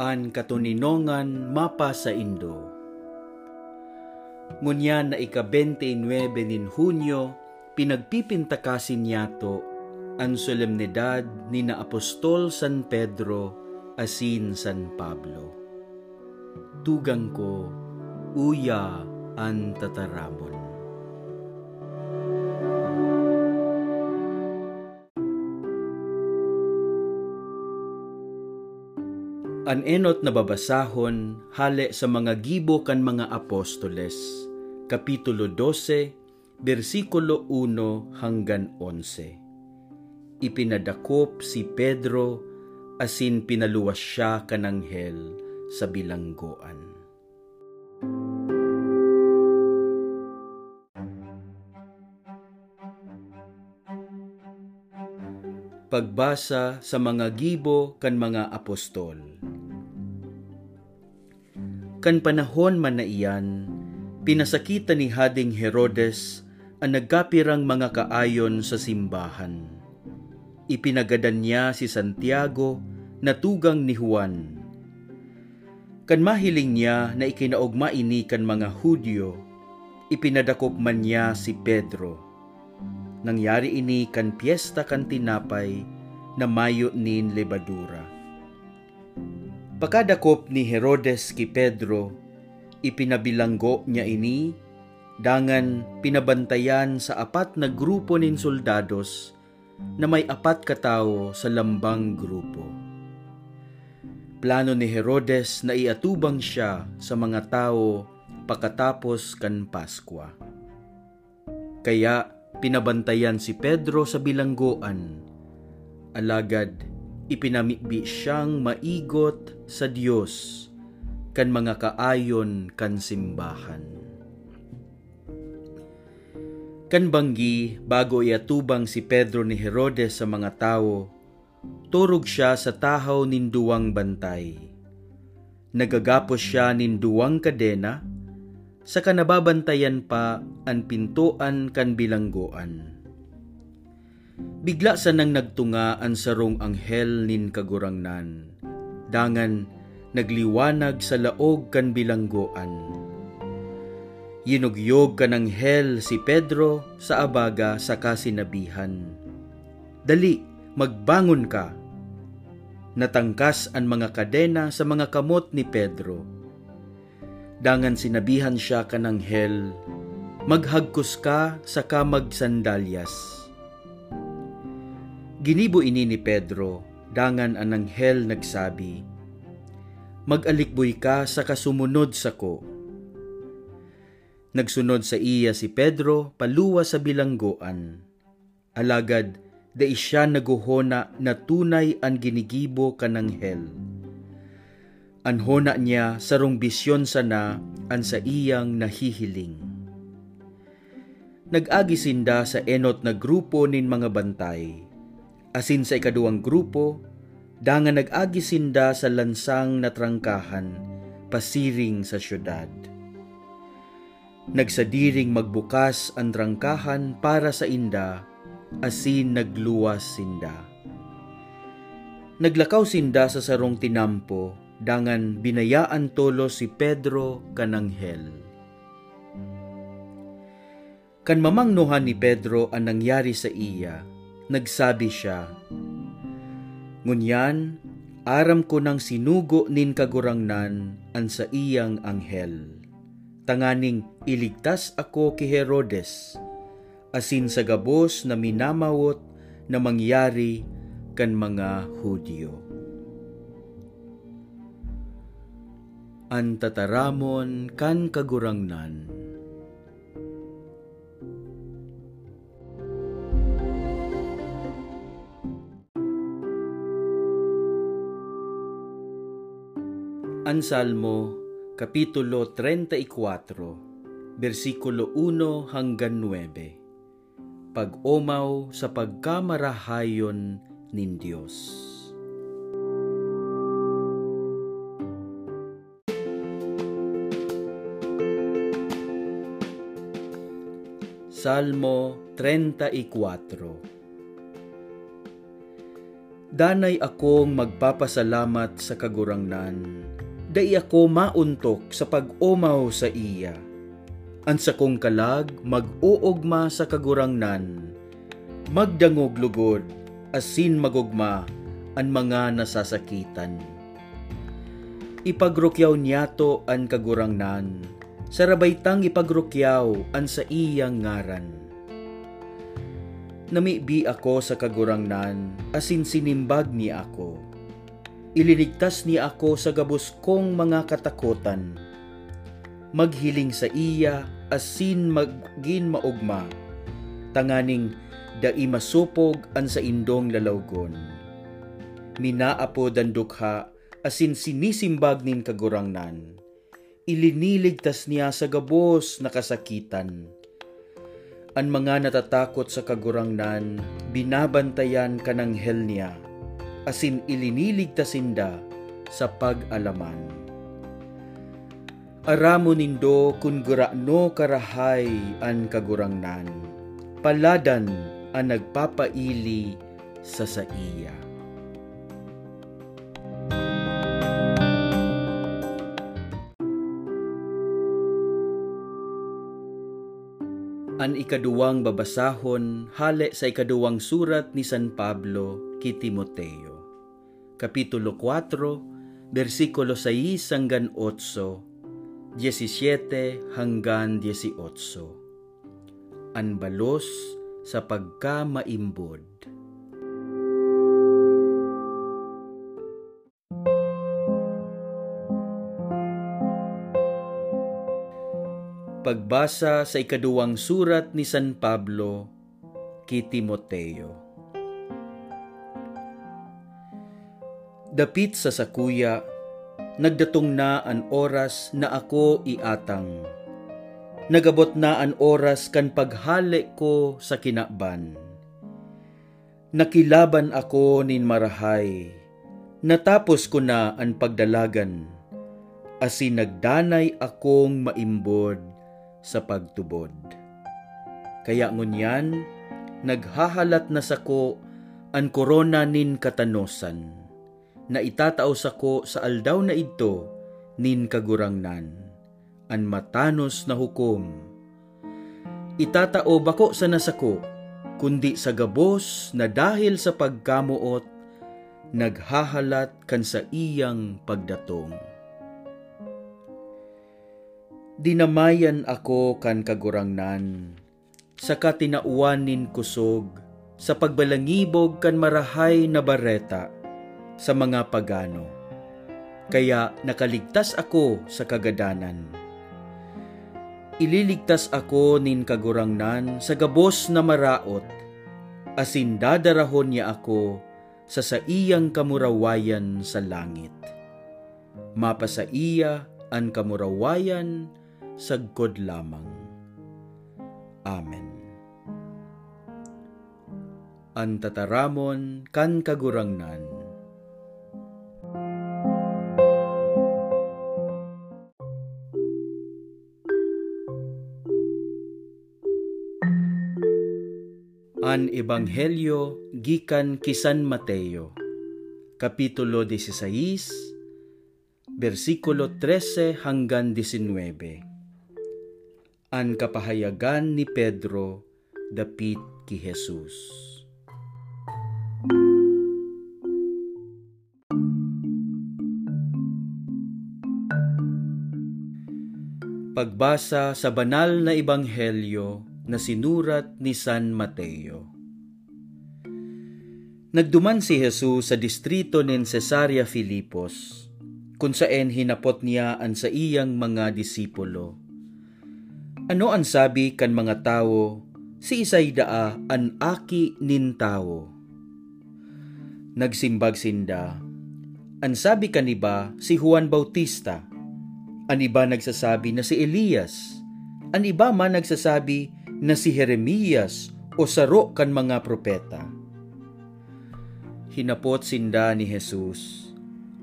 an katuninongan mapa sa Indo. Ngunyan na ika-29 nin Hunyo, pinagpipintakasin yato ang solemnidad ni na Apostol San Pedro asin San Pablo. Tugang ko, uya an tataramon. An enot na babasahon hale sa mga gibo kan mga apostoles, Kapitulo 12, versikulo 1 hanggan 11. Ipinadakop si Pedro asin pinaluwas siya kananghel sa bilanggoan. Pagbasa sa mga gibo kan mga apostol. Kan panahon man na iyan, pinasakita ni Hading Herodes ang nagkapirang mga kaayon sa simbahan. Ipinagadan niya si Santiago na tugang ni Juan. Kan mahiling niya na ikinaugma ini kan mga Hudyo, ipinadakop man niya si Pedro Nangyari ini kan piyesta kan tinapay na mayo nin lebadura. Pagkadakop ni Herodes ki Pedro, ipinabilanggo niya ini, dangan pinabantayan sa apat na grupo nin soldados na may apat katao sa lambang grupo. Plano ni Herodes na iatubang siya sa mga tao pagkatapos kan Paskwa. Kaya Pinabantayan si Pedro sa bilanggoan. Alagad, ipinamibi siyang maigot sa Diyos kan mga kaayon kan simbahan. Kan banggi, bago iatubang si Pedro ni Herodes sa mga tao, turog siya sa tahaw ninduwang bantay. Nagagapos siya ninduwang kadena, sa kanababantayan pa an pintuan kan bilanggoan. Bigla sa nang nagtunga ang sarong anghel nin kagurangnan, dangan nagliwanag sa laog kan bilanggoan. Yinugyog kan anghel si Pedro sa abaga sa kasinabihan. Dali, magbangon ka. Natangkas ang mga kadena sa mga kamot ni Pedro Dangan sinabihan siya kananghel, maghagkos ka sa kamag sandalyas. Ginibo ini ni Pedro, dangan ang anghel nagsabi, Mag-alikboy ka sa kasumunod sa ko. Nagsunod sa iya si Pedro paluwa sa bilanggoan. Alagad, da siya naguhona na tunay ang ginigibo kananghel Anhona niya sarong bisyon sana an sa iyang nahihiling. Nag-agi sa enot na grupo nin mga bantay. Asin sa ikaduang grupo, dangan nag-agi sinda sa lansang na trangkahan, pasiring sa syudad. Nagsadiring magbukas ang trangkahan para sa inda, asin nagluwas sinda. Naglakaw sinda sa sarong tinampo, dangan binayaan tolo si Pedro kananghel. Kan mamangnuhan ni Pedro ang nangyari sa iya, nagsabi siya, Ngunyan, aram ko nang sinugo nin kagurangnan an sa iyang anghel. Tanganing iligtas ako ki Herodes, asin sa gabos na minamawot na mangyari kan mga Hudyo. antataramon kan kagurangnan. Ansalmo, Kapitulo 34, versikulo 1 hanggang 9. Pag-omaw sa pagkamarahayon nin Diyos. Salmo 34 Danay akong magpapasalamat sa kagurangnan. Dai ako mauntok sa pag-umaw sa iya. Ansa kong kalag mag-uugma sa kagurangnan. Magdangog lugod, asin magugma, an mga nasasakitan. Ipagrukyaw niyato an kagurangnan, sarabaytang ipagrukyaw an sa iyang ngaran Namibi ako sa kagurangnan, asin sinimbag ni ako. Ililigtas ni ako sa gabos kong mga katakutan. Maghiling sa iya, asin magin maugma. Tanganing dai masupog an sa indong lalawgon. Minaapo dan dukha, asin sinisimbag nin kagurangnan. Iliniligtas niya sa gabos na kasakitan ang mga natatakot sa kagurangnan, binabantayan kanang hel niya, asin iliniligtasinda sa pag-alaman. Aramo nindo kun gurano karahay an kagurangnan, paladan ang nagpapaili sa sa iya. An ikaduwang babasahon hale sa ikaduwang surat ni San Pablo kay Timoteo. Kapitulo 4, versikulo 6 hanggang 8, 17 hanggang 18. An balos sa pagkamaimbod. Pagbasa sa ikaduwang surat ni San Pablo kay Timoteo. Dapit sa sakuya, nagdatong na an oras na ako iatang. Nagabot na an oras kan paghali ko sa kinakban. Nakilaban ako nin marahay, natapos ko na an pagdalagan, asin nagdanay akong maimbod sa pagtubod. Kaya ngunyan, naghahalat na sako an korona nin katanosan, na itatao sako sa aldaw na ito nin kagurangnan, an matanos na hukom. Itatao bako sa nasako, kundi sa gabos na dahil sa pagkamuot, naghahalat kan sa iyang pagdatong Dinamayan ako kan kagurangnan, sa katinauanin kusog, sa pagbalangibog kan marahay na bareta, sa mga pagano. Kaya nakaligtas ako sa kagadanan. Ililigtas ako nin kagurangnan sa gabos na maraot, asin dadarahon niya ako sa sa iyang kamurawayan sa langit. Mapasa iya an kamurawayan sagkod lamang. Amen. An tataramon kan kagurangnan. An Ebanghelyo gikan kisan Mateo, Kapitulo 16, versikulo 13 hanggang 19 ang kapahayagan ni Pedro dapit ki Jesus. Pagbasa sa banal na ebanghelyo na sinurat ni San Mateo. Nagduman si Jesus sa distrito nen Cesarea Filipos, kung saan hinapot niya ang sa iyang mga disipulo ano ang sabi kan mga tao, si Isaydaa an aki nin tao. Nagsimbag sinda, an sabi kaniba si Juan Bautista, an iba nagsasabi na si Elias, an iba man nagsasabi na si Jeremias o saro kan mga propeta. Hinapot sinda ni Jesus,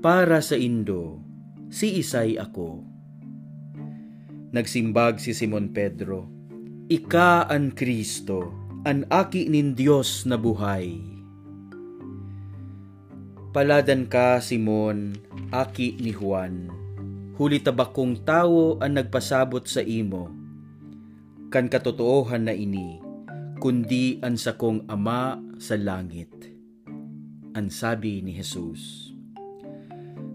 para sa Indo, si Isay ako Nagsimbag si Simon Pedro, Ika an Kristo, an aki nin Diyos na buhay. Paladan ka, Simon, aki ni Juan. Huli tabakong tawo ang nagpasabot sa imo. Kan katotoohan na ini, kundi ang sakong ama sa langit. Ang sabi ni Jesus.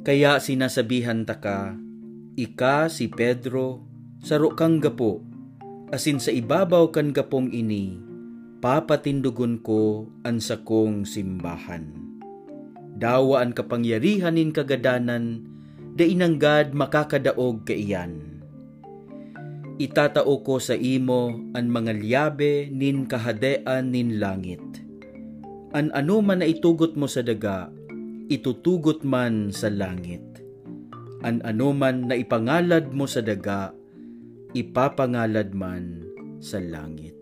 Kaya sinasabihan ta ka, ika si Pedro, saro kang gapo, asin sa ibabaw kan gapong ini, papatindugon ko ang sakong simbahan dawa ang kapangyarihan nin kagadanan, da inanggad makakadaog kaiyan. Itatao ko sa imo ang mga liyabe nin kahadean nin langit. An ano man na itugot mo sa daga, itutugot man sa langit. An ano man na ipangalad mo sa daga, ipapangalad man sa langit.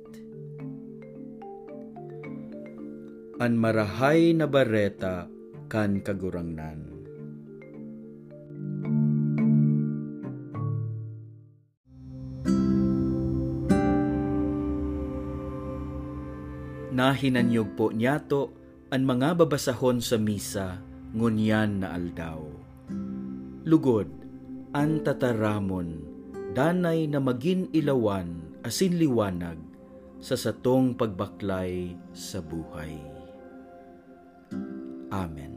An marahay na bareta kan kagurangnan. Nahinanyog po niyato ang mga babasahon sa misa ngunyan na aldaw. Lugod, ang tataramon, danay na magin ilawan asin liwanag sa satong pagbaklay sa buhay. Amen.